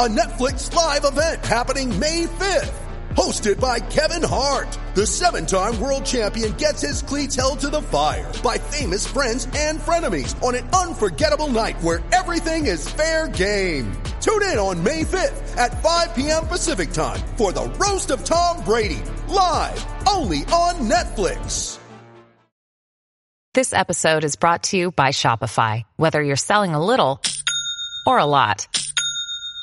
A Netflix live event happening May 5th. Hosted by Kevin Hart. The seven-time world champion gets his cleats held to the fire by famous friends and frenemies on an unforgettable night where everything is fair game. Tune in on May 5th at 5 p.m. Pacific time for the Roast of Tom Brady. Live only on Netflix. This episode is brought to you by Shopify. Whether you're selling a little or a lot,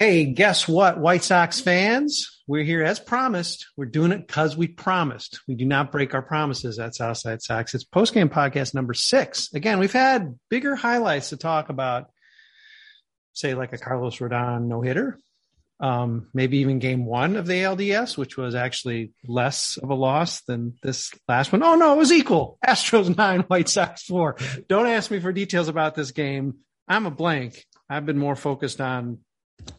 Hey, guess what, White Sox fans? We're here as promised. We're doing it because we promised. We do not break our promises at Southside Sox. It's postgame podcast number six. Again, we've had bigger highlights to talk about, say, like a Carlos Rodon no hitter, um, maybe even game one of the ALDS, which was actually less of a loss than this last one. Oh, no, it was equal. Astros nine, White Sox four. Don't ask me for details about this game. I'm a blank. I've been more focused on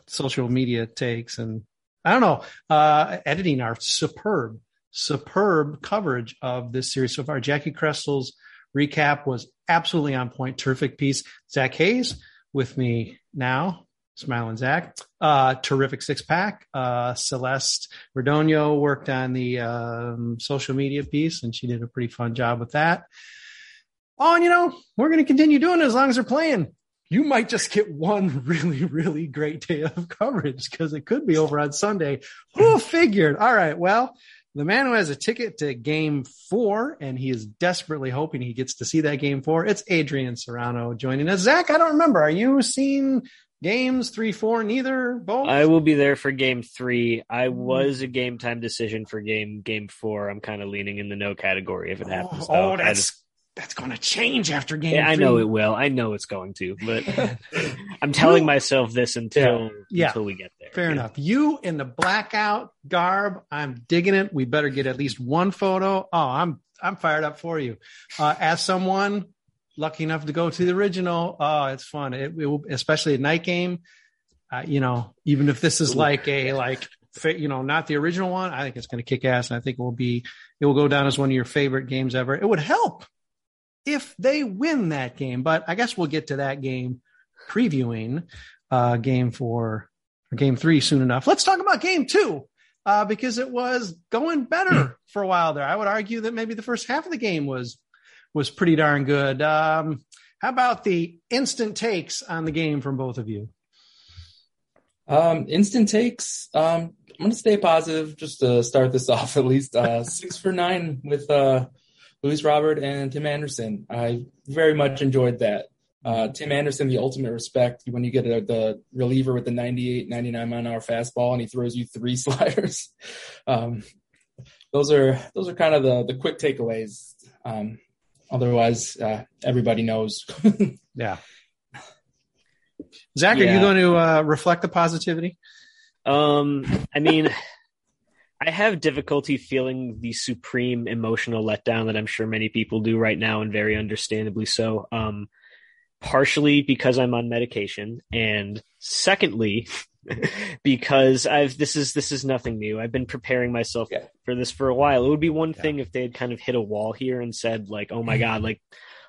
social media takes and I don't know, uh, editing our superb, superb coverage of this series so far. Jackie Kressel's recap was absolutely on point. Terrific piece. Zach Hayes with me now. Smiling Zach. Uh, terrific six pack. Uh, Celeste Redonio worked on the um, social media piece and she did a pretty fun job with that. Oh, and you know, we're going to continue doing it as long as they're playing you might just get one really, really great day of coverage because it could be over on Sunday. Who figured? All right. Well, the man who has a ticket to game four and he is desperately hoping he gets to see that game four. It's Adrian Serrano joining us. Zach, I don't remember. Are you seeing games three, four, neither, both? I will be there for game three. I mm-hmm. was a game time decision for game game four. I'm kind of leaning in the no category if it happens. Oh, oh that's that's going to change after game. Yeah, I know it will. I know it's going to, but I'm telling myself this until yeah. Yeah. until we get there. Fair yeah. enough. You in the blackout garb, I'm digging it. We better get at least one photo. Oh, I'm I'm fired up for you. Uh, as someone lucky enough to go to the original, oh, it's fun. It, it will, especially a night game. Uh, you know, even if this is like a like you know not the original one, I think it's going to kick ass, and I think it will be it will go down as one of your favorite games ever. It would help if they win that game. But I guess we'll get to that game previewing uh, game four or game three soon enough. Let's talk about game two uh, because it was going better for a while there. I would argue that maybe the first half of the game was was pretty darn good. Um, how about the instant takes on the game from both of you? Um, instant takes. Um, I'm going to stay positive just to start this off at least. Uh, six for nine with uh, Luis Robert and Tim Anderson. I very much enjoyed that. Uh, Tim Anderson, the ultimate respect when you get a, the reliever with the 98, 99 mile an hour fastball and he throws you three sliders. Um, those are those are kind of the the quick takeaways. Um, otherwise, uh, everybody knows. yeah. Zach, Yeah. are you going to uh, reflect the positivity? Um, I mean, I have difficulty feeling the supreme emotional letdown that I'm sure many people do right now, and very understandably so. Um, partially because I'm on medication, and secondly, because I've this is this is nothing new. I've been preparing myself Yeah. for this for a while. It would be one thing if they had kind of hit a wall here and said like, "Oh my god, like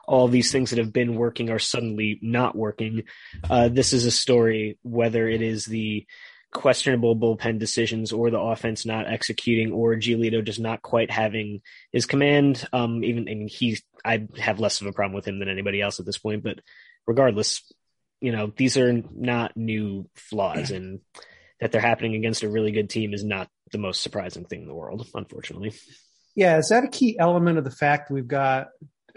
all these things that have been working are suddenly not working." Uh, this is a story whether it is the questionable bullpen decisions or the offense not executing or Giolito just not quite having his command. Um, even I mean, he's I have less of a problem with him than anybody else at this point, but regardless, you know, these are not new flaws and that they're happening against a really good team is not the most surprising thing in the world, unfortunately. Yeah, is that a key element of the fact we've got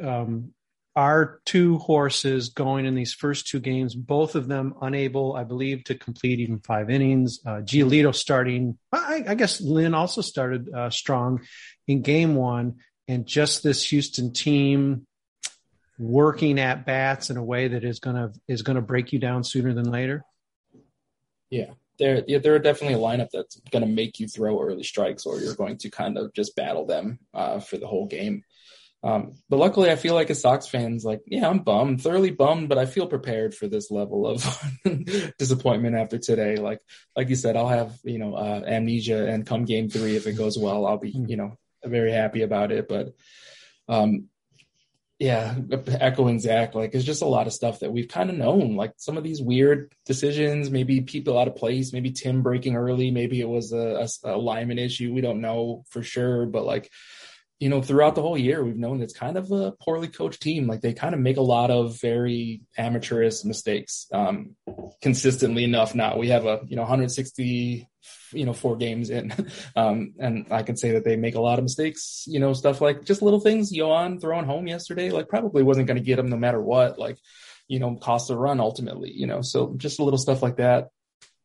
um, our two horses going in these first two games, both of them unable, I believe, to complete even five innings. Uh, Giolito starting, I, I guess Lynn also started uh, strong in game one, and just this Houston team working at bats in a way that is gonna is gonna break you down sooner than later. Yeah, they're yeah, they're definitely a lineup that's going to make you throw early strikes, or you're going to kind of just battle them uh, for the whole game. Um, but luckily, I feel like as Sox fans, like yeah, I'm bummed, thoroughly bummed, but I feel prepared for this level of disappointment after today. Like like you said, I'll have you know uh, amnesia, and come game three, if it goes well, I'll be you know very happy about it. But um, yeah, echoing Zach, like it's just a lot of stuff that we've kind of known. Like some of these weird decisions, maybe people out of place, maybe Tim breaking early, maybe it was a, a, a lineman issue. We don't know for sure, but like you know, throughout the whole year, we've known it's kind of a poorly coached team. Like they kind of make a lot of very amateurish mistakes um, consistently enough. Now we have a you know 160 you know four games in, um, and I can say that they make a lot of mistakes. You know, stuff like just little things. Yoán throwing home yesterday, like probably wasn't going to get him no matter what. Like you know, cost a run ultimately. You know, so just a little stuff like that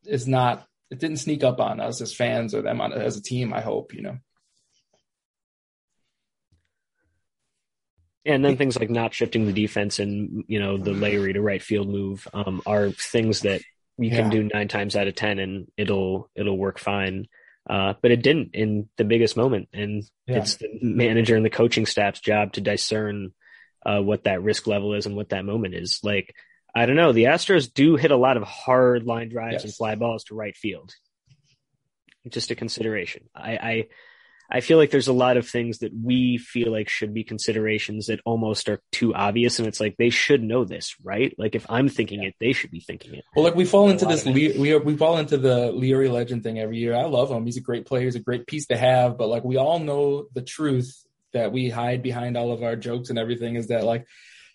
is not. It didn't sneak up on us as fans or them on, as a team. I hope you know. And then things like not shifting the defense and you know the Leury to right field move um, are things that you can do nine times out of ten and it'll it'll work fine. Uh, but it didn't in the biggest moment, and Yeah. it's the manager and the coaching staff's job to discern uh, what that risk level is and what that moment is. Like I don't know, the Astros do hit a lot of hard line drives and fly balls to right field. Just a consideration. I, I I feel like there's a lot of things that we feel like should be considerations that almost are too obvious, and it's like they should know this, right? Like if I'm thinking it, they should be thinking it. Well, like we fall into this, Le- we we fall into the Leury legend thing every year. I love him; he's a great player, he's a great piece to have. But like we all know the truth that we hide behind all of our jokes and everything is that like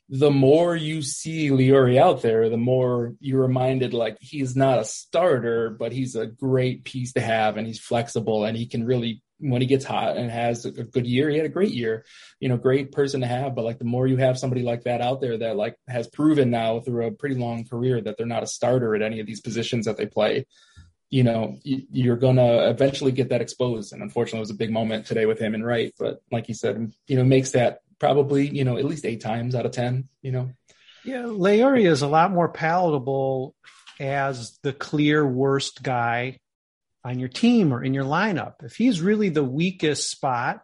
the more you see Leury out there, the more you're reminded like he's not a starter, but he's a great piece to have, and he's flexible, and he can really when he gets hot and has a good year, he had a great year, you know, great person to have. But like the more you have somebody like that out there that like has proven now through a pretty long career that they're not a starter at any of these positions that they play, you know, you, you're gonna eventually get that exposed. And unfortunately, it was a big moment today with him and Wright. But like you said, you know, makes that probably you know at least eight times out of ten. You know, Yeah, Leoria is a lot more palatable as the clear worst guy on your team or in your lineup. If he's really the weakest spot,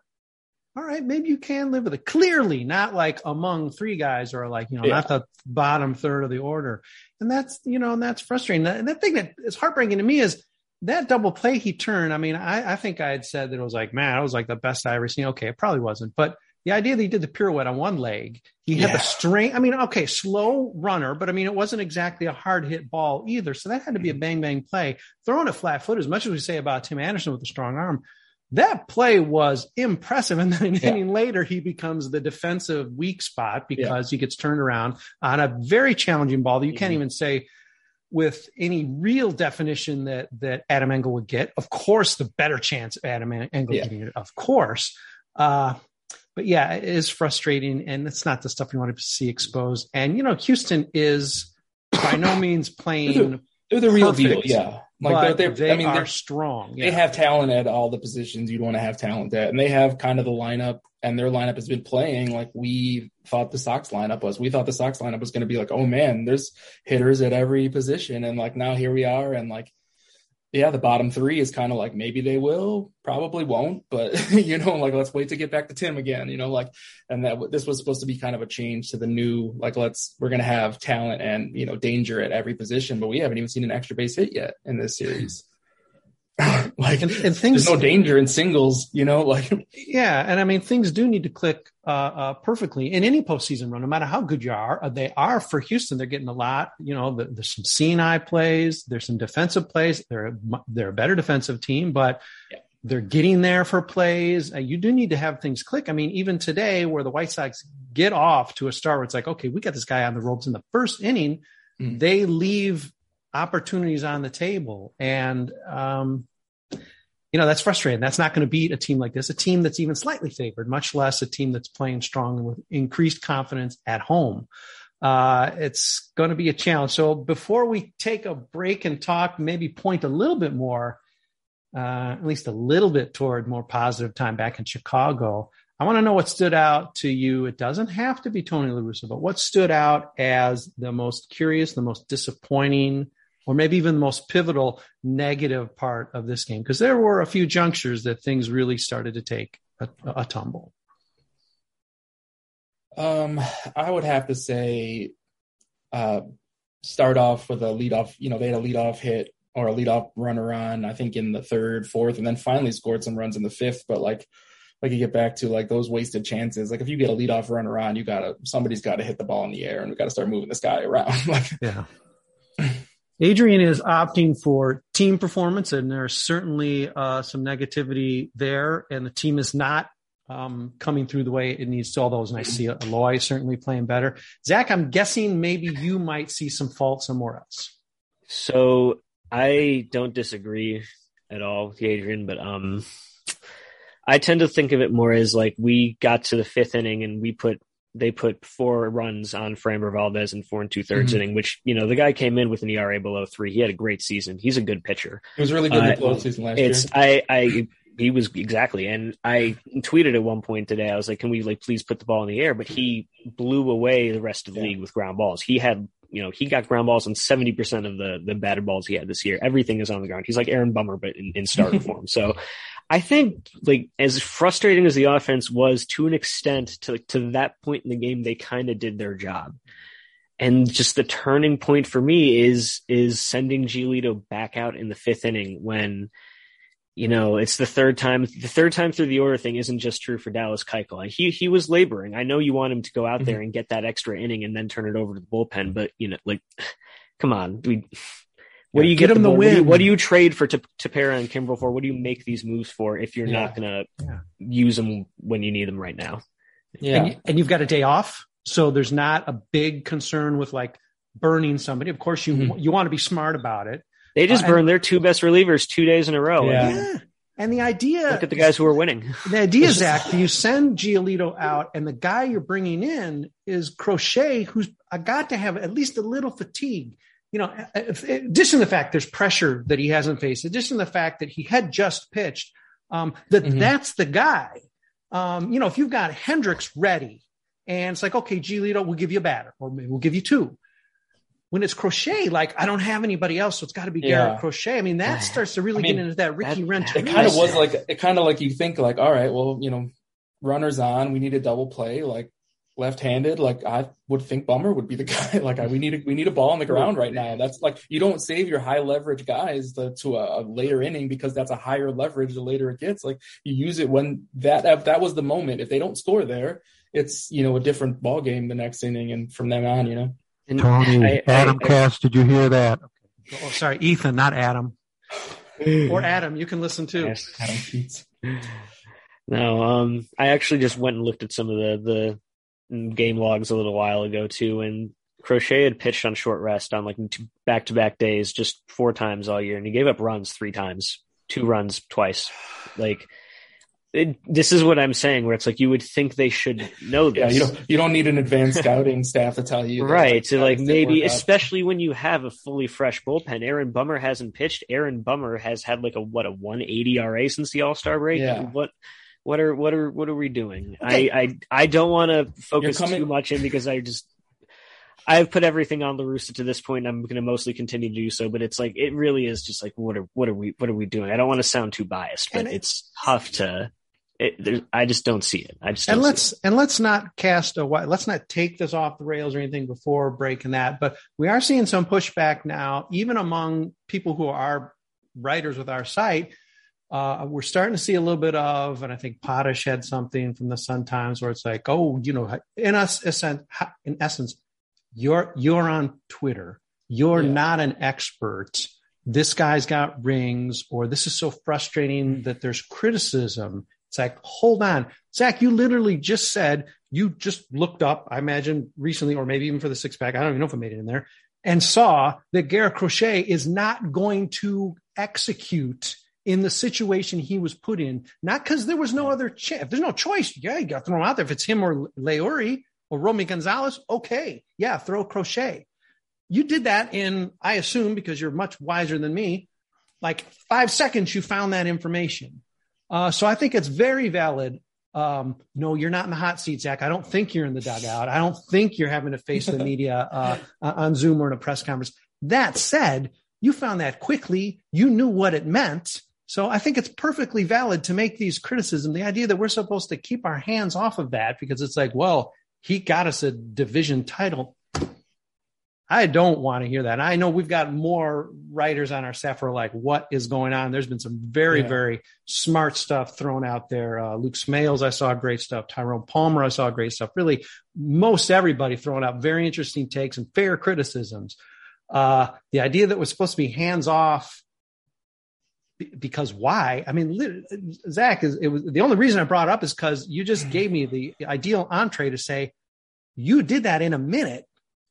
all right, maybe you can live with it. Clearly, not like among three guys or like, you know, Yeah. not the bottom third of the order. And that's, you know, and that's frustrating. And the thing that is heartbreaking to me is that double play he turned. I mean, I, I think I had said that it was like, man, it was like the best I ever seen. Okay, it probably wasn't, but the idea that he did the pirouette on one leg, he had Yeah. the strength. I mean, okay, slow runner, but I mean, it wasn't exactly a hard hit ball either. So that had to be a bang bang play. Throwing a flat foot, as much as we say about Tim Anderson with a strong arm, that play was impressive. And then an Yeah. inning later, he becomes the defensive weak spot because he gets turned around on a very challenging ball that you can't Mhm. even say with any real definition that that Adam Engel would get. Of course, the better chance of Adam Engel Yeah. getting it, of course. Uh, but yeah, it is frustrating, and it's not the stuff you want to see exposed. And you know, Houston is by no means playing, they're the real deal. Yeah, like they're, they they're I mean, are they're, strong. they have talent at all the positions you'd want to have talent at, and they have kind of the lineup. And their lineup has been playing like we thought the Sox lineup was. We thought the Sox lineup was going to be like, oh man, there's hitters at every position, and like now here we are, and like yeah, the bottom three is kind of like maybe they will, probably won't, but you know, like let's wait to get back to Tim again, you know, like, and that this was supposed to be kind of a change to the new, like, let's we're gonna have talent and you know danger at every position, but we haven't even seen an extra base hit yet in this series. like, and, and things, there's no danger in singles, you know, like, yeah, and I mean things do need to click uh, uh, perfectly in any postseason run, no matter how good you are. Uh, they are for Houston. They're getting a lot. You know, the, there's some eye plays. There's some defensive plays. They're they're a better defensive team, but yeah. they're getting there for plays. Uh, you do need to have things click. I mean, even today, where the White Sox get off to a start, where it's like, okay, we got this guy on the ropes in the first inning. Mm. They leave opportunities on the table, and um, you know, that's frustrating. That's not going to beat a team like this, a team that's even slightly favored, much less a team that's playing strong with increased confidence at home. Uh, it's going to be a challenge. So before we take a break and talk, maybe point a little bit more, uh, at least a little bit toward more positive time back in Chicago. I want to know what stood out to you. It doesn't have to be Tony La Russa, but what stood out as the most curious, the most disappointing, or maybe even the most pivotal negative part of this game because there were a few junctures that things really started to take a, a, tumble. Um i would have to say uh start off with a lead off you know they had a lead off hit or a lead off runner on i think in the third fourth and then finally scored some runs in the fifth. But like like you get back to like those wasted chances. Like if you get a lead off runner on you gotta somebody's got to hit the ball in the air and we got to start moving this guy around. Like yeah Adrian is opting for team performance, and there's certainly uh, some negativity there, and the team is not um, coming through the way it needs to. Although nice to see Eloy certainly playing better. Zach, I'm guessing maybe you might see some fault somewhere else. So I don't disagree at all with Adrian, but um, I tend to think of it more as like we got to the fifth inning and we put they put four runs on Framber Valdez in four and two thirds mm-hmm. inning, which, you know, the guy came in with an ERA below three. He had a great season. He's a good pitcher. He was really good uh, in the postseason last it's, year. I, I, he was exactly. And I tweeted at one point today, I was like, can we like please put the ball in the air? But he blew away the rest of the yeah. league with ground balls. He had, you know, he got ground balls on 70% of the, the batted balls he had this year. Everything is on the ground. He's like Aaron Bummer, but in, in starter form. So I think like as frustrating as the offense was to an extent to to that point in the game, they kind of did their job. And just the turning point for me is is sending Giolito back out in the fifth inning when, you know, it's the third time the third time through the order thing isn't just true for Dallas Keuchel. He he was laboring. I know you want him to go out mm-hmm. there and get that extra inning and then turn it over to the bullpen, but you know, like come on, we what yeah, do you get, get them the, the win? What do, you, what do, you, trade for Tepera and Kimbrel for? What do you make these moves for if you're yeah. not going to yeah. use them when you need them right now? Yeah, and, and, you've got a day off, so there's not a big concern with like burning somebody. Of course, you mm-hmm. you want to be smart about it. They just uh, burned and, their two best relievers two days in a row. Yeah. And the idea look at the guys who are winning. The idea, Zach, you send Giolito out, and the guy you're bringing in is Crochet, who's got to have at least a little fatigue you know, addition to the fact there's pressure that he hasn't faced, addition to the fact that he had just pitched, um, that mm-hmm. that's the guy. Um, you know, if you've got Hendriks ready and it's like, okay, Giolito, we'll give you a batter or maybe we'll give you two. When it's Crochet, like I don't have anybody else, so it's got to be yeah. Garrett Crochet. I mean, that starts to really I mean, get into that Ricky Rent. It kind of was like it kind of like you think like, all right, well, you know, runners on, we need a double play. Like left-handed, like I would think Bummer would be the guy. Like I, we need a, we need a ball on the ground right now. That's like you don't save your high leverage guys to, to a, a, later inning because that's a higher leverage the later it gets. Like you use it when that if that was the moment. If they don't score there, it's you know a different ball game the next inning and from then on, you know. And Tony, I, Adam I, Cass, did you hear that? Oh, sorry, Ethan, not Adam. or Adam, you can listen too. Yes, Adam Keats. No, um, I actually just went and looked at some of the the game logs a little while ago too, and Crochet had pitched on short rest on like back to back days, just four times all year, and he gave up runs three times, two runs twice. Like it, this is what I'm saying, where it's like you would think they should know this. Yeah, you don't you don't need an advanced scouting staff to tell you, right? Like, to like maybe, especially when you have a fully fresh bullpen. Aaron Bummer hasn't pitched. Aaron Bummer has had like a what a 180 RA since the All Star break. Yeah. What what are what are what are we doing? Okay. I, I I don't want to focus coming- too much in because I just I've put everything on the rooster to this point. I'm going to mostly continue to do so, but it's like it really is just like what are what are we what are we doing? I don't want to sound too biased, but it- it's tough to. It, there, I just don't see it. I just and let's and let's not cast a wi- let's not take this off the rails or anything before breaking that but we are seeing some pushback now even among people who are writers with our site uh, we're starting to see a little bit of and i think potash had something from the sun times where it's like oh you know in us in essence you're you're on twitter you're Yeah. not an expert this guy's got rings or this is so frustrating that there's criticism it's like, hold on. Zach, you literally just said you just looked up, I imagine recently, or maybe even for the six pack. I don't even know if I made it in there and saw that Garrett Crochet is not going to execute in the situation he was put in. Not because there was no other chance. If there's no choice, yeah, you got to throw him out there. If it's him or Leury or Romy Gonzalez, okay. Yeah, throw Crochet. You did that in, I assume, because you're much wiser than me, like five seconds, you found that information. Uh, so I think it's very valid. Um, no, you're not in the hot seat, Zach. I don't think you're in the dugout. I don't think you're having to face the media uh, on Zoom or in a press conference. That said, you found that quickly. You knew what it meant. So I think it's perfectly valid to make these criticisms. The idea that we're supposed to keep our hands off of that because it's like, well, he got us a division title. I don't want to hear that. I know we've got more writers on our staff who are like, what is going on? There's been some very, Yeah. very smart stuff thrown out there. Uh, Luke Smales, I saw great stuff. Tyrone Palmer, I saw great stuff. Really, most everybody throwing out very interesting takes and fair criticisms. Uh, the idea that was supposed to be hands off because why? I mean, Zach is it was the only reason I brought it up is because you just gave me the ideal entree to say you did that in a minute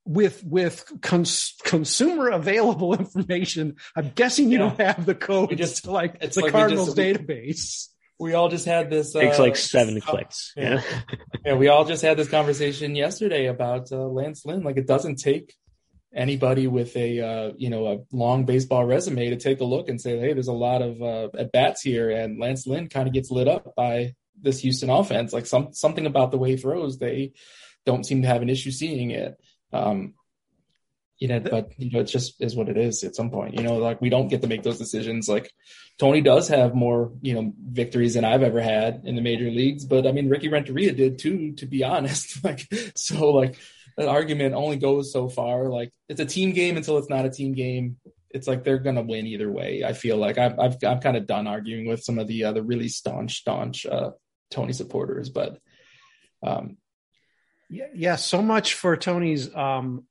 with with cons- consumer available information. I'm guessing you Yeah. don't have the code We just- to like it's the like we Cardinals just- database. We all just had this. it. Takes uh, like seven uh, clicks. yeah. Yeah. Yeah, we all just had this conversation yesterday about uh, Lance Lynn. Like, it doesn't take anybody with a uh, you know a long baseball resume to take a look and say, hey, there's a lot of uh, at bats here, and Lance Lynn kind of gets lit up by this Houston offense. Like some something about the way he throws, they don't seem to have an issue seeing it. Um, you know, but you know, it just is what it is at some point. You know, like we don't get to make those decisions. Like Tony does have more, you know, victories than I've ever had in the major leagues, but I mean, Ricky Renteria did too, to be honest. like, so like that argument only goes so far. Like it's a team game until it's not a team game. It's like they're gonna win either way. I feel like I've I've I'm kind of done arguing with some of the uh, really staunch staunch uh, Tony supporters, but um, Yeah, yeah, so much for Tony's um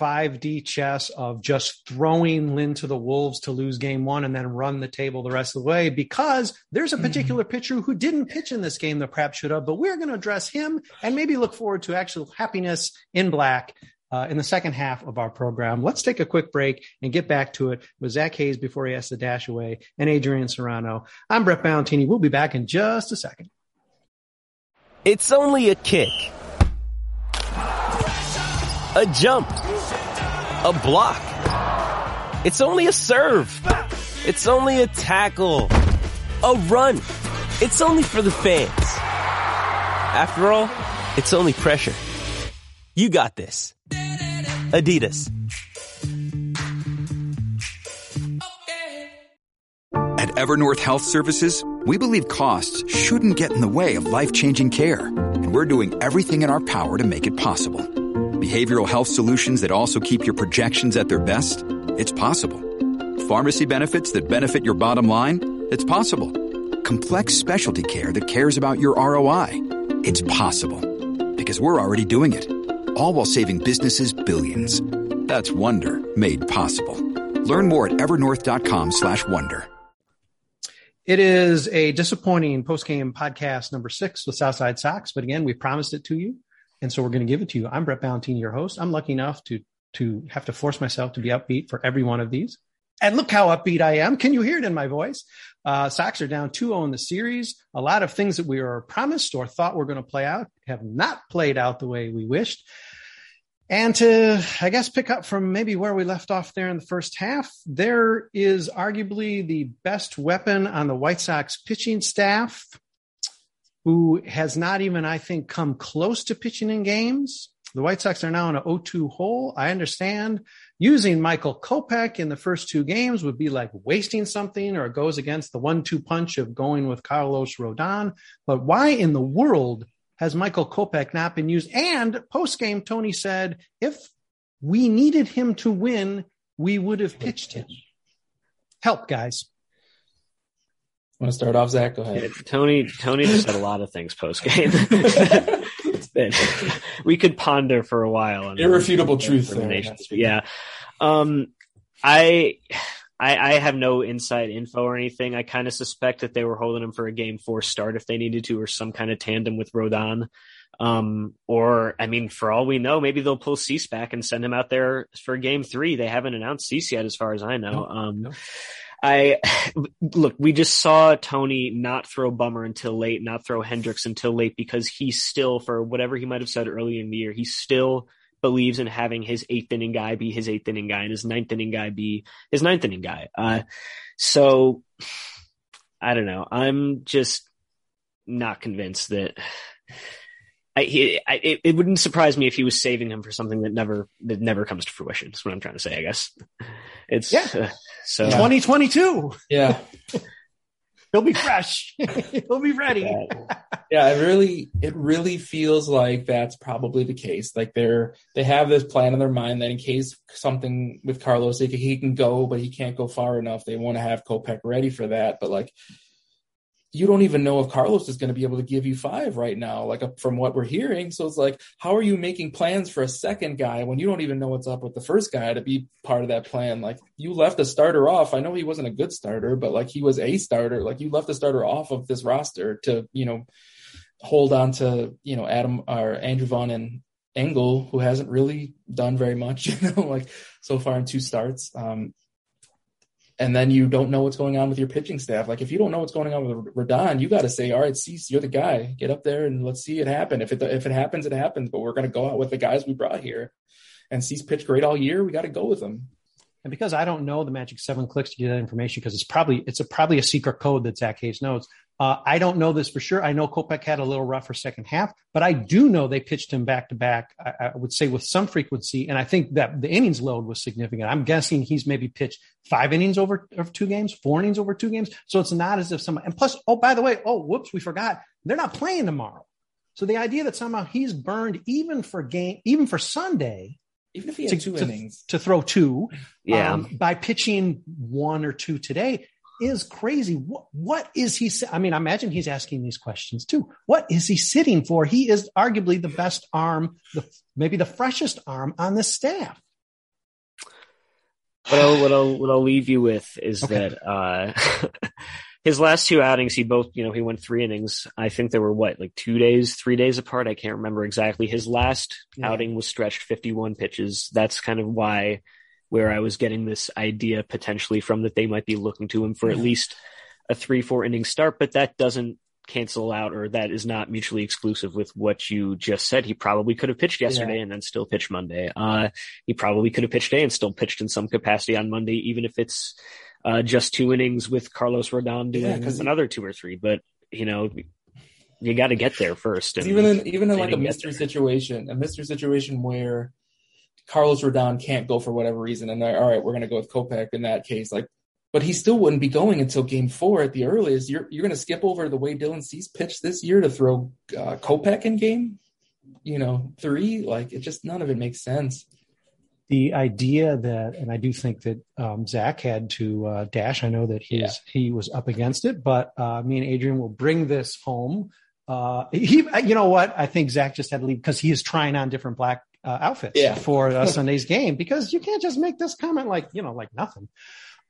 5D chess of just throwing Lynn to the Wolves to lose game one and then run the table the rest of the way because there's a particular pitcher who didn't pitch in this game that perhaps should have, but we're going to address him and maybe look forward to actual happiness in black uh, in the second half of our program. Let's take a quick break and get back to it with Zach Hayes before he has to dash away and Adrian Serrano. I'm Brett Ballantini. We'll be back in just a second. It's only a kick, a jump, a block. It's only a serve. It's only a tackle, a run. It's only for the fans. After all, it's only pressure. You got this. Adidas. At Evernorth Health Services, we believe costs shouldn't get in the way of life-changing care, and we're doing everything in our power to make it possible. Behavioral health solutions that also keep your projections at their best? It's possible. Pharmacy benefits that benefit your bottom line? It's possible. Complex specialty care that cares about your ROI? It's possible. Because we're already doing it. All while saving businesses billions. That's Wonder made possible. Learn more at evernorth.com slash wonder. It is a disappointing post-game podcast number six with Southside Sox, but again, we promised it to you, and so we're going to give it to you. I'm Brett Ballantini, your host. I'm lucky enough to to have to force myself to be upbeat for every one of these. And look how upbeat I am. Can you hear it in my voice? Uh, Sox are down 2-0 in the series. A lot of things that we were promised or thought were going to play out have not played out the way we wished. And to, I guess, pick up from maybe where we left off there in the first half, there is arguably the best weapon on the White Sox pitching staff, who has not even, I think, come close to pitching in games. the White Sox are now in an 0-2 hole. I understand using Michael Kopech in the first two games would be like wasting something or it goes against the one-two punch of going with Carlos Rodon. But why in the world has Michael Kopech not been used? And post-game, Tony said, if we needed him to win, we would have pitched him. Help, guys. Want to start off, Zach? Go ahead. Tony Tony just said a lot of things post game. we could ponder for a while. On Irrefutable truth. There, yeah. Um, I, I, I have no inside info or anything. I kind of suspect that they were holding him for a game four start if they needed to, or some kind of tandem with Rodon. Um, or I mean, for all we know, maybe they'll pull Cease back and send him out there for game three. They haven't announced Cease yet, as far as I know. No, um, no. I look, we just saw Tony not throw Bummer until late, not throw Hendriks until late because he still, for whatever he might have said early in the year, he still believes in having his eighth inning guy be his eighth inning guy and his ninth inning guy be his ninth inning guy. Uh, so I don't know. I'm just not convinced that I, he, I, it, it, wouldn't surprise me if he was saving him for something that never that never comes to fruition. That's what I'm trying to say. I guess it's yeah. Uh, so 2022. Yeah, he'll be fresh. he'll be ready. Yeah. yeah, it really it really feels like that's probably the case. Like they're they have this plan in their mind that in case something with Carlos, he can, he can go, but he can't go far enough. They want to have Kopech ready for that. But like you don't even know if Carlos is going to be able to give you five right now, like from what we're hearing. So it's like, how are you making plans for a second guy when you don't even know what's up with the first guy to be part of that plan? Like you left a starter off. I know he wasn't a good starter, but like he was a starter. Like you left a starter off of this roster to, you know, hold on to, you know, Adam or Andrew Vaughn and Engel, who hasn't really done very much, you know, like so far in two starts. Um, and then you don't know what's going on with your pitching staff. Like if you don't know what's going on with Rodon, you got to say, all right, Cease, you're the guy. Get up there and let's see it happen. If it if it happens, it happens. But we're going to go out with the guys we brought here. And Cease pitched great all year. We got to go with them. And because I don't know the magic seven clicks to get that information, because it's probably it's a probably a secret code that Zach Hayes knows. Uh, I don't know this for sure. I know Kopech had a little rougher second half, but I do know they pitched him back to back. I would say with some frequency, and I think that the innings load was significant. I'm guessing he's maybe pitched five innings over, over two games, four innings over two games. So it's not as if someone. And plus, oh by the way, oh whoops, we forgot they're not playing tomorrow. So the idea that somehow he's burned even for game, even for Sunday, even if he had to, two to, innings to throw two, yeah, um, by pitching one or two today is crazy. What, what is he? I mean, I imagine he's asking these questions too. What is he sitting for? He is arguably the best arm, the maybe the freshest arm on the staff. What I'll, what I'll, what I'll leave you with is Okay. that, uh, his last two outings, he both, you know, he went three innings. I think there were what, like two days, three days apart. I can't remember exactly. His last Yeah. outing was stretched 51 pitches. That's kind of why, where I was getting this idea potentially from that they might be looking to him for at least a three, four inning start, but that doesn't cancel out or that is not mutually exclusive with what you just said. He probably could have pitched yesterday and then still pitched Monday. Uh, he probably could have pitched today and still pitched in some capacity on Monday, even if it's, uh, just two innings with Carlos Rodon Yeah, doing he- another two or three, but you know, you got to get there first. And even in even in like a mystery situation, a mystery situation where Carlos Rodon can't go for whatever reason, and they're all right, we're going to go with Kopech in that case. Like, but he still wouldn't be going until Game Four at the earliest. You're you're going to skip over the way Dylan Cease pitched this year to throw uh, Kopech in Game, you know, three. Like, it just none of it makes sense. The idea that, and I do think that um, Zach had to uh, dash. I know that he's Yeah. he was up against it, but uh, me and Adrian will bring this home. Uh, he, you know what? I think Zach just had to leave because he is trying on different black uh, outfits Yeah. for uh, Sunday's game because you can't just make this comment like you know like nothing.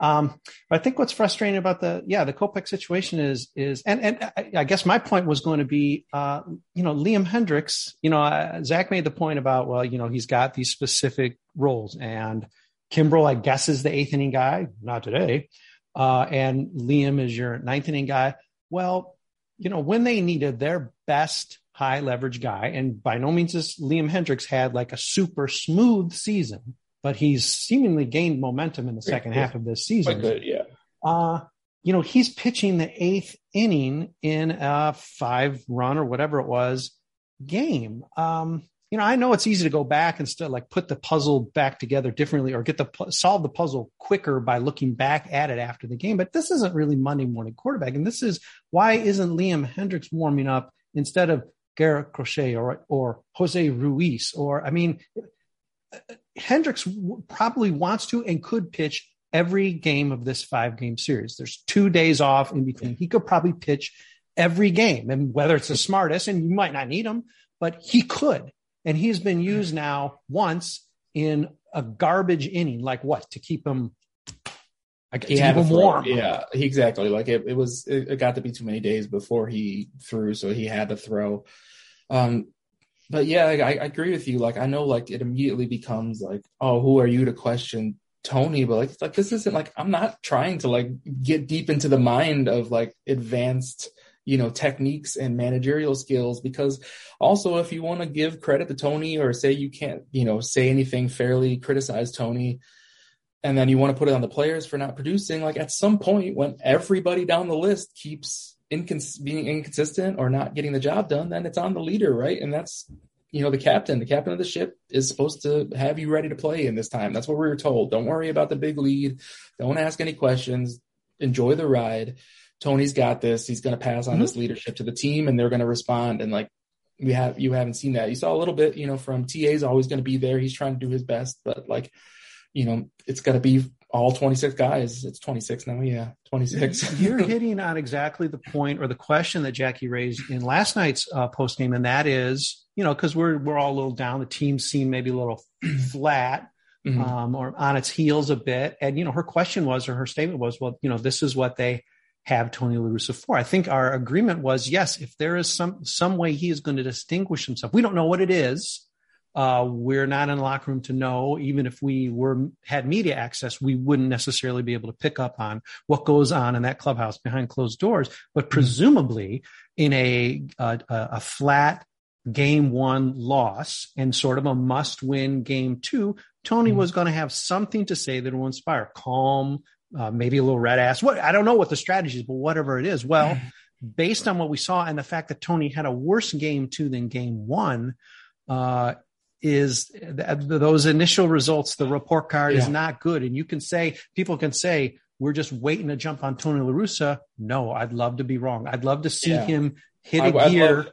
Um, but I think what's frustrating about the yeah the Kopech situation is is and and I, I guess my point was going to be uh, you know Liam Hendriks you know uh, Zach made the point about well you know he's got these specific roles. And Kimbrel I guess is the eighth inning guy. Not today. Uh, and Liam is your ninth inning guy. Well you know when they needed their best high leverage guy and by no means is Liam Hendriks had like a super smooth season but he's seemingly gained momentum in the second half of this season. Good, yeah. uh, you know, he's pitching the eighth inning in a five run or whatever it was game. Um, you know, I know it's easy to go back and still like put the puzzle back together differently or get the solve the puzzle quicker by looking back at it after the game. But this isn't really Monday morning quarterback. And this is why isn't Liam Hendriks warming up instead of Garrett Crochet or, or Jose Ruiz? Or, I mean, Hendriks probably wants to and could pitch every game of this five game series. There's two days off in between. He could probably pitch every game and whether it's the smartest and you might not need him, but he could. And he's been used now once in a garbage inning, like what to keep him. Like, he had him warm. Yeah, exactly. Like it, it was, it, it got to be too many days before he threw, so he had to throw. Um, but yeah, I, I agree with you. Like I know, like it immediately becomes like, oh, who are you to question Tony? But like, like this isn't like I'm not trying to like get deep into the mind of like advanced you know techniques and managerial skills because also if you want to give credit to tony or say you can't you know say anything fairly criticize tony and then you want to put it on the players for not producing like at some point when everybody down the list keeps incons- being inconsistent or not getting the job done then it's on the leader right? And that's you know the captain. The captain of the ship is supposed to have you ready to play in this time. That's what we were told. Don't worry about the big lead. Don't ask any questions. Enjoy the ride Tony's got this. He's going to pass on mm-hmm. this leadership to the team, and they're going to respond. And like we have, you haven't seen that. You saw a little bit, you know, from TA's always going to be there. He's trying to do his best, but like, you know, it's got to be all 26 guys. It's 26 now. Yeah, 26. You're hitting on exactly the point or the question that Jackie raised in last night's uh, post game, and that is, you know, because we're we're all a little down. The team seemed maybe a little flat. Mm-hmm. Um, or on its heels a bit. And, you know, her question was, or her statement was, well, you know, this is what they have Tony La Russa for. I think our agreement was yes, if there is some some way he is going to distinguish himself, we don't know what it is. Uh, we're not in the locker room to know. Even if we were had media access, we wouldn't necessarily be able to pick up on what goes on in that clubhouse behind closed doors. But mm-hmm. presumably, in a a, a flat game one loss and sort of a must win game two, Tony mm-hmm. was going to have something to say that will inspire calm, uh, maybe a little red ass. What I don't know what the strategy is, but whatever it is, well, based on what we saw and the fact that Tony had a worse game two than game one, uh, is th- those initial results. The report card yeah. is not good, and you can say people can say we're just waiting to jump on Tony La Russa. No, I'd love to be wrong. I'd love to see yeah. him hit a I, gear. Love,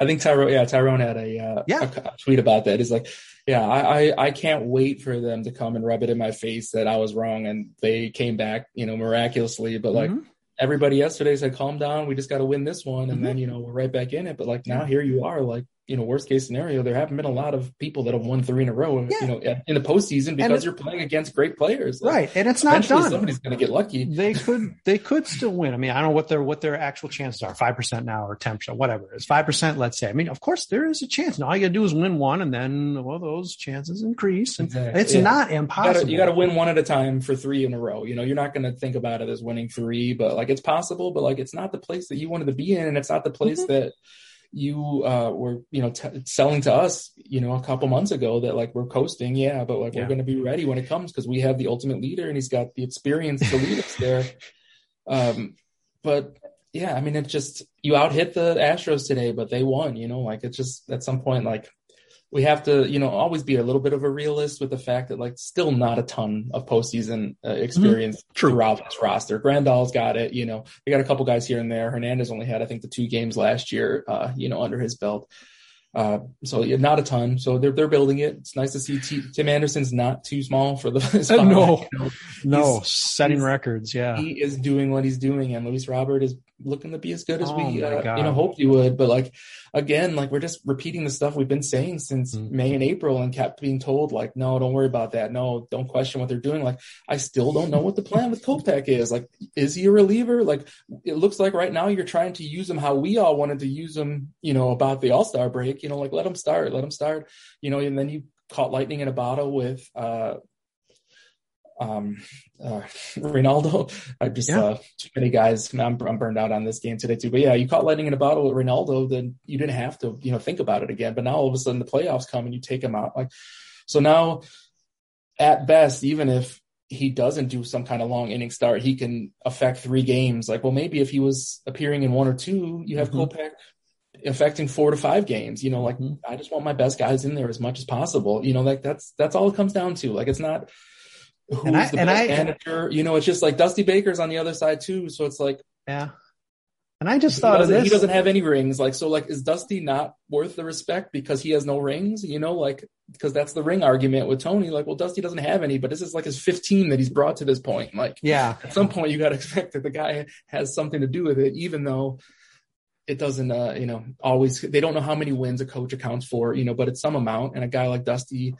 I think Tyrone, yeah, Tyrone had a, uh, yeah. a, tweet about that. He's like, yeah, I, I, I can't wait for them to come and rub it in my face that I was wrong and they came back, you know, miraculously. But like mm-hmm. everybody yesterday said, calm down, we just got to win this one, and mm-hmm. then you know we're right back in it. But like now here you are, like you know, worst case scenario, there haven't been a lot of people that have won three in a row, yeah. you know, in the postseason because you're playing against great players, like, right? And it's not done. Somebody's going to get lucky. They could, they could still win. I mean, I don't know what their what their actual chances are, five percent now or ten percent, whatever it is, five percent. Let's say. I mean, of course, there is a chance. Now all you got to do is win one, and then well, those chances increase, and exactly. it's yeah. not impossible. You got to win one at a time for three in a row. You know, you're not going to think about it as winning three, but like it's possible, but like it's not the place that you wanted to be in, and it's not the place mm-hmm. that you uh, were you know t- selling to us you know a couple months ago that like we're coasting yeah but like yeah. we're going to be ready when it comes because we have the ultimate leader and he's got the experience to lead us there um but yeah i mean it just you out hit the astros today but they won you know like it's just at some point like we have to, you know, always be a little bit of a realist with the fact that like still not a ton of postseason uh, mm-hmm. experience mm-hmm. throughout this roster. Grandal's got it, you know, they got a couple guys here and there. Hernandez only had, I think, the two games last year, uh, you know, under his belt. Uh, so yeah, not a ton. So they're they're building it. It's nice to see T- Tim Anderson's not too small for the no, you know, no, setting records. Yeah, he is doing what he's doing, and Luis Robert is looking to be as good as oh we uh, you know hoped he would. But like again, like we're just repeating the stuff we've been saying since mm. May and April, and kept being told like, no, don't worry about that. No, don't question what they're doing. Like I still don't know what the plan with Kopech is. Like, is he a reliever? Like it looks like right now you're trying to use him how we all wanted to use him. You know about the All Star break. You know, like let him start, let him start. You know, and then you caught lightning in a bottle with uh um, uh, Reynaldo. I just yeah. uh, too many guys. I'm, I'm burned out on this game today too. But yeah, you caught lightning in a bottle with Reynaldo, then you didn't have to, you know, think about it again. But now all of a sudden the playoffs come and you take him out. Like so now, at best, even if he doesn't do some kind of long inning start, he can affect three games. Like, well, maybe if he was appearing in one or two, you have mm-hmm. Kopech affecting four to five games. You know, like mm-hmm. I just want my best guys in there as much as possible. You know, like that's that's all it comes down to. Like it's not who's and I, the best I, manager. You know, it's just like Dusty Baker's on the other side too. So it's like yeah. And I just thought of this. He doesn't have any rings. Like, so like, is Dusty not worth the respect because he has no rings? You know, like, because that's the ring argument with Tony. Like, well, Dusty doesn't have any, but this is like his 15 that he's brought to this point. Like, yeah, at some point you got to expect that the guy has something to do with it, even though it doesn't, uh, you know, always, they don't know how many wins a coach accounts for, you know, but it's some amount. And a guy like Dusty,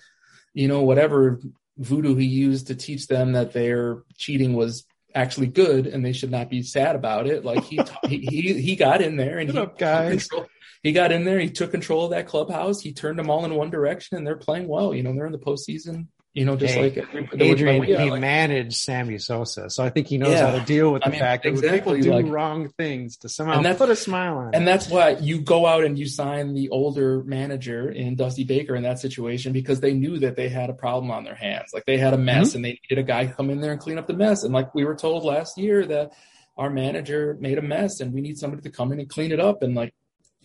you know, whatever voodoo he used to teach them that their cheating was actually good and they should not be sad about it. Like he he, he, he got in there and he, up, guys. Control, he got in there. He took control of that clubhouse. He turned them all in one direction, and they're playing well. You know, they're in the postseason. You know, just hey, like Adrian, he like, managed Sammy Sosa, so I think he knows yeah. how to deal with the I mean, fact that people do like, wrong things to somehow and that's, put a smile on. And that's why you go out and you sign the older manager in Dusty Baker in that situation because they knew that they had a problem on their hands, like they had a mess, mm-hmm. and they needed a guy come in there and clean up the mess. And like we were told last year that our manager made a mess, and we need somebody to come in and clean it up. And like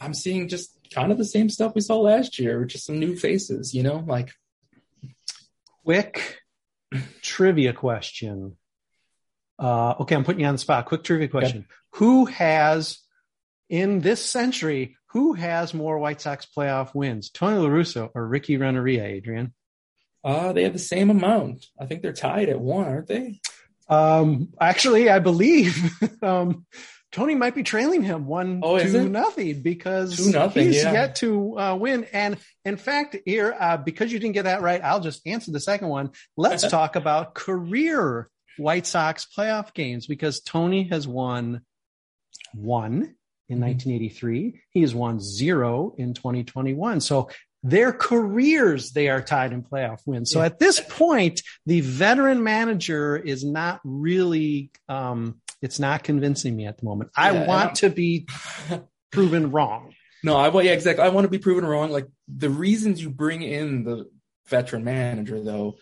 I'm seeing just kind of the same stuff we saw last year, just some new faces, you know, like quick trivia question. Uh, okay, I'm putting you on the spot. Quick trivia question. Who has, in this century, who has more White Sox playoff wins, Tony La Russa or Ricky Renteria, Adrian? Uh, they have the same amount. I think they're tied at one, aren't they? Um, actually, I believe um, Tony might be trailing him one oh, to nothing because two nothing, he's yeah. yet to uh, win. And in fact, here uh, because you didn't get that right, I'll just answer the second one. Let's talk about career White Sox playoff games because Tony has won one in 1983. Mm-hmm. He has won zero in 2021. So their careers, they are tied in playoff wins. So yeah. at this point, the veteran manager is not really um, it's not convincing me at the moment. Yeah, I want to be proven wrong. No, I want yeah, exactly. I want to be proven wrong. Like the reasons you bring in the veteran manager, though,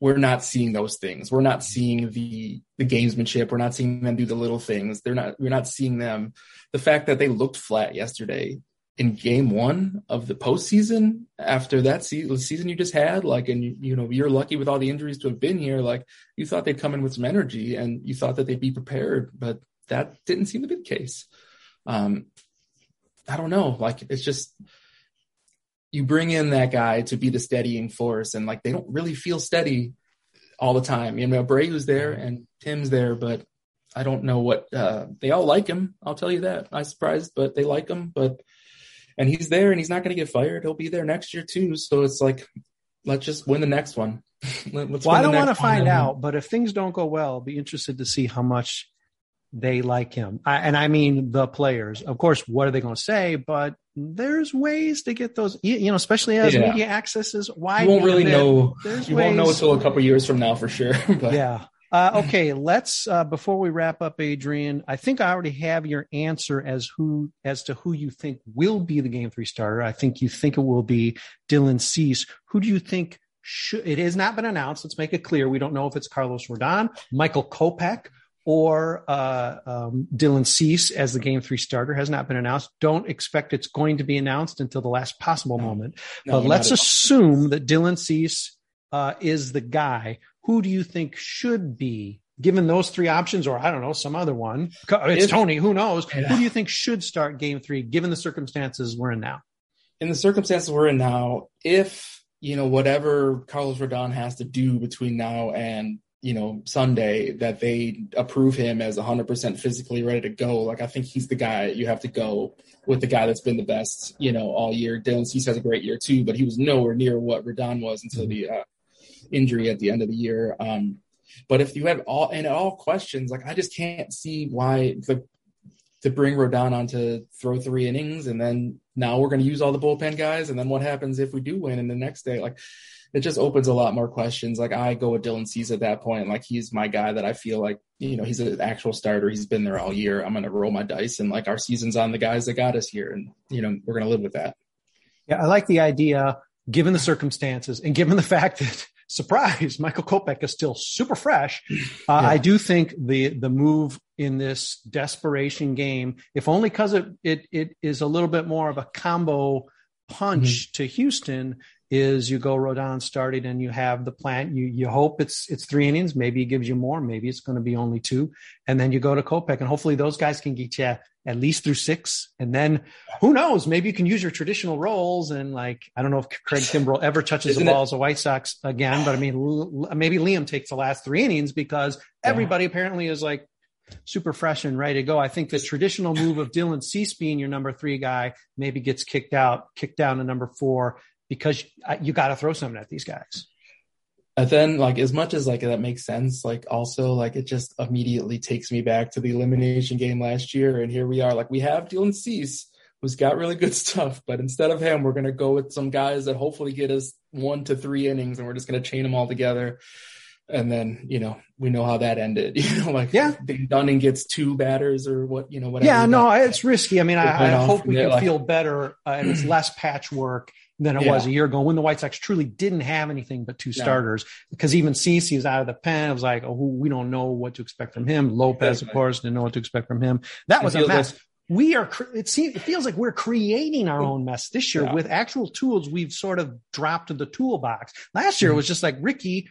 we're not seeing those things. We're not seeing the the gamesmanship. We're not seeing them do the little things. They're not. We're not seeing them. The fact that they looked flat yesterday in game one of the postseason after that season you just had, like, and you, know, you're lucky with all the injuries to have been here. Like, you thought they'd come in with some energy and you thought that they'd be prepared, but that didn't seem to be the case. Um, I don't know. Like, it's just, you bring in that guy to be the steadying force, and like, they don't really feel steady all the time. You know, Abreu's there and Tim's there, but I don't know what, uh, they all like him. I'll tell you that. I'm surprised, but they like him, but and he's there and he's not going to get fired. He'll be there next year too. So it's like, let's just win the next one. let's well, I don't want to find out, but if things don't go well, I'll be interested to see how much they like him. I, and I mean the players. Of course, what are they going to say? But there's ways to get those, you know, especially as yeah. media access is wide. You won't really know. You ways. won't know until a couple years from now for sure. but. Yeah. Uh, okay, let's uh, before we wrap up, Adrian. I think I already have your answer as who as to who you think will be the game three starter. I think you think it will be Dylan Cease. Who do you think should? It has not been announced. Let's make it clear. We don't know if it's Carlos Rodon, Michael Kopech, or uh, um, Dylan Cease as the game three starter has not been announced. Don't expect it's going to be announced until the last possible no. moment. No, but let's assume that Dylan Cease uh, is the guy who do you think should be given those three options, or I don't know, some other one? It's if, Tony. Who knows? Yeah. Who do you think should start game three, given the circumstances we're in now? In the circumstances we're in now, if you know whatever Carlos Rodon has to do between now and you know Sunday, that they approve him as 100% physically ready to go. Like I think he's the guy you have to go with the guy that's been the best, you know, all year. Dylan Cease has a great year too, but he was nowhere near what Rodon was until mm-hmm. the uh, injury at the end of the year. Um, but if you have all and all questions, like I just can't see why the to bring Rodon on to throw three innings and then now we're going to use all the bullpen guys and then what happens if we do win in the next day? Like it just opens a lot more questions. Like I go with Dylan Cease at that point. Like he's my guy that I feel like, you know, he's an actual starter. He's been there all year. I'm going to roll my dice and like our season's on the guys that got us here. And, you know, we're going to live with that. Yeah. I like the idea given the circumstances and given the fact that surprise, Michael Kopech is still super fresh. Uh, yeah. I do think the the move in this desperation game, if only because it, it it is a little bit more of a combo punch mm-hmm. to Houston is you go Rodon starting and you have the plant. You you hope it's it's three innings. Maybe it gives you more. Maybe it's going to be only two. And then you go to Kopech, and hopefully those guys can get you at least through six. And then who knows? Maybe you can use your traditional roles. And like I don't know if Craig Kimbrel ever touches Isn't the ball it? as a White Sox again, but I mean maybe Liam takes the last three innings because everybody yeah. apparently is like super fresh and ready to go. I think the traditional move of Dylan Cease being your number three guy maybe gets kicked out, kicked down to number four, because you got to throw something at these guys. And then, like, as much as like that makes sense, like also like it just immediately takes me back to the elimination game last year, and here we are. Like we have Dylan Cease, who's got really good stuff, but instead of him, we're gonna go with some guys that hopefully get us one to three innings, and we're just gonna chain them all together. And then you know we know how that ended. You know, like yeah, Dunning gets two batters or what you know whatever. Yeah, no, it's risky. I mean, I, I hope we can like, feel better uh, and it's less patchwork than it yeah. was a year ago when the White Sox truly didn't have anything but two starters. Because even CC was out of the pen. It was like, oh, we don't know what to expect from him. Lopez, of course, didn't know what to expect from him. That was a mess. Like- we are it seems it feels like we're creating our own mess this year yeah. with actual tools we've sort of dropped in the toolbox last year mm-hmm. it was just like ricky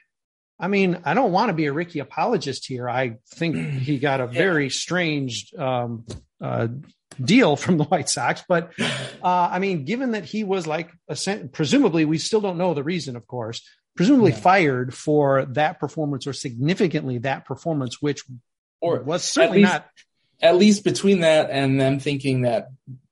i mean i don't want to be a ricky apologist here i think he got a very yeah. strange um, uh, deal from the White Sox. But uh, I mean, given that he was like, presumably, we still don't know the reason, of course, presumably yeah. fired for that performance or significantly that performance, which or was certainly at least, not. At least between that and them thinking that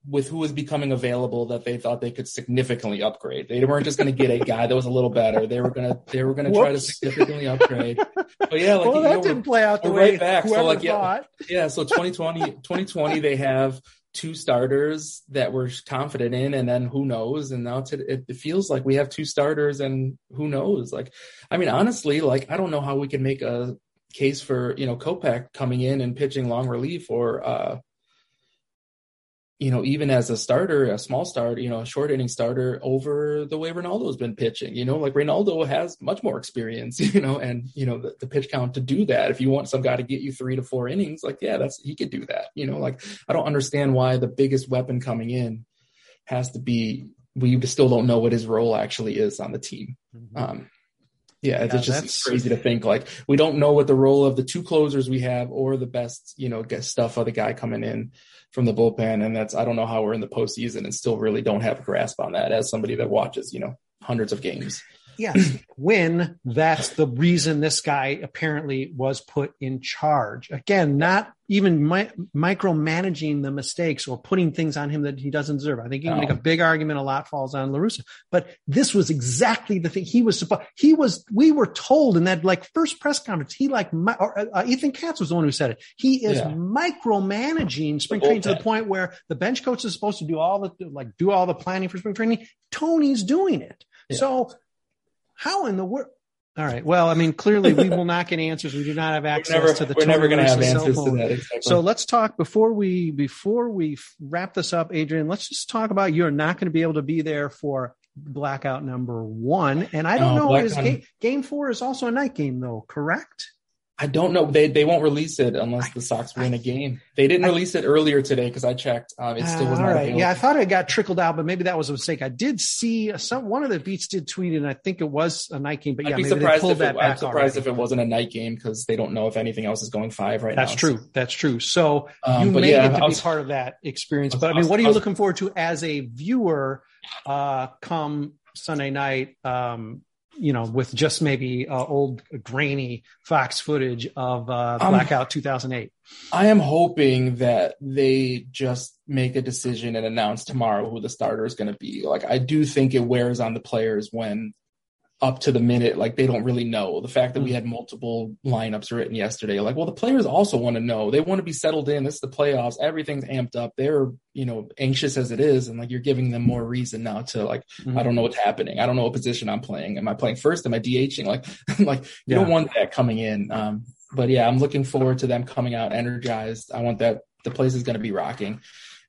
with who was becoming available that they thought they could significantly upgrade. They weren't just going to get a guy that was a little better. They were going to they were going to try to significantly upgrade. But yeah, like well, that know, didn't play out the way right back. So like yeah, yeah. So 2020 2020 they have two starters that we're confident in, and then who knows? And now it, it feels like we have two starters, and who knows? Like, I mean, honestly, like I don't know how we can make a case for you know Kopech coming in and pitching long relief or uh you know, even as a starter, a small start, you know, a short inning starter over the way Reynaldo's been pitching, you know, like Reynaldo has much more experience, you know, and, you know, the, the, pitch count to do that. If you want some guy to get you three to four innings, like, yeah, that's, he could do that, you know, like, I don't understand why the biggest weapon coming in has to be, we still don't know what his role actually is on the team. Mm-hmm. Um, yeah, it's just crazy to think like we don't know what the role of the two closers we have or the best, you know, get stuff of the guy coming in from the bullpen. And that's, I don't know how we're in the postseason and still really don't have a grasp on that as somebody that watches, you know, hundreds of games. Yes, when that's the reason this guy apparently was put in charge. Again, not even mi- micromanaging the mistakes or putting things on him that he doesn't deserve. I think you can no. make a big argument. A lot falls on La Russa, but this was exactly the thing he was supposed. He was. We were told in that like first press conference. He like or, uh, Ethan Katz was the one who said it. He is yeah. micromanaging spring training to the point where the bench coach is supposed to do all the like do all the planning for spring training. Tony's doing it. Yeah. So how in the world? All right. Well, I mean, clearly we will not get answers. We do not have access never, to the. We're never going to have answers to that. Exactly. So let's talk before we before we wrap this up, Adrian. Let's just talk about you're not going to be able to be there for blackout number one, and I don't uh, know. Is game, game four is also a night game though? Correct. I don't know. They they won't release it unless the Sox win a game. They didn't release it earlier today because I checked. Um, it still was not right. Yeah, I thought it got trickled out, but maybe that was a mistake. I did see some one of the beats did tweet, and I think it was a night game. But yeah, I'd be surprised if it, I'm surprised already. if it wasn't a night game because they don't know if anything else is going five right That's now. That's true. So. That's true. So um, you may yeah, get to was, be part of that experience. But I mean, what are you looking forward to as a viewer? Uh, come Sunday night. Um, you know, with just maybe uh, old grainy Fox footage of uh, um, Blackout 2008. I am hoping that they just make a decision and announce tomorrow who the starter is going to be. Like, I do think it wears on the players when up to the minute, like they don't really know. The fact that we mm. had multiple lineups written yesterday, like, well, the players also want to know. They want to be settled in. This is the playoffs. Everything's amped up. They're, you know, anxious as it is. And like you're giving them more reason now to like, mm-hmm. I don't know what's happening. I don't know what position I'm playing. Am I playing first? Am I DHing? Like, like you yeah. don't want that coming in. Um, but yeah, I'm looking forward to them coming out energized. I want that the place is going to be rocking.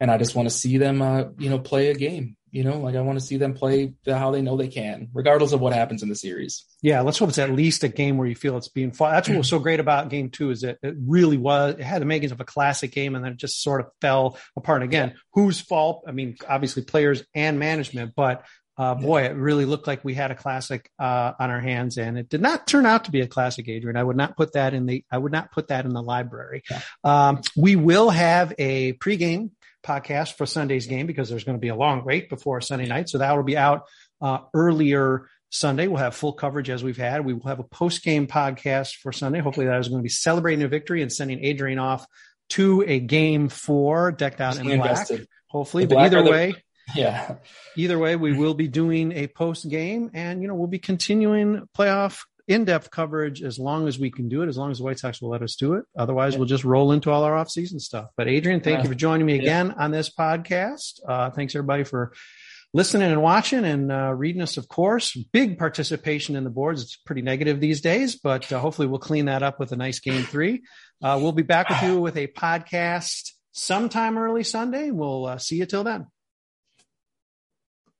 And I just want to see them, uh, you know, play a game. you know, like I want to see them play how they know they can, regardless of what happens in the series. Yeah, let's hope it's at least a game where you feel it's being fought. That's what was so great about game two is that it really was. It had the makings of a classic game, and then it just sort of fell apart. Again, whose fault? I mean, obviously players and management, but uh, boy, it really looked like we had a classic uh, on our hands, and it did not turn out to be a classic, Adrian. I would not put that in the. I would not put that in the library. Yeah. Um, we will have a pregame podcast for Sunday's game because there's going to be a long wait before Sunday night. So that will be out uh, earlier Sunday. We'll have full coverage as we've had. We will have a post game podcast for Sunday. Hopefully, that is going to be celebrating a victory and sending Adrian off to a game four decked out in black. Hopefully, but either way. Yeah. Either way, we will be doing a post game and, you know, we'll be continuing playoff in-depth coverage as long as we can do it, as long as the White Sox will let us do it. Otherwise, yeah. we'll just roll into all our off-season stuff. But Adrian, thank you for joining me again yeah. on this podcast. Uh, thanks everybody for listening and watching and uh, reading us, of course. Big participation in the boards. It's pretty negative these days, but uh, hopefully we'll clean that up with a nice game three. Uh, we'll be back with you with a podcast sometime early Sunday. We'll uh, see you till then.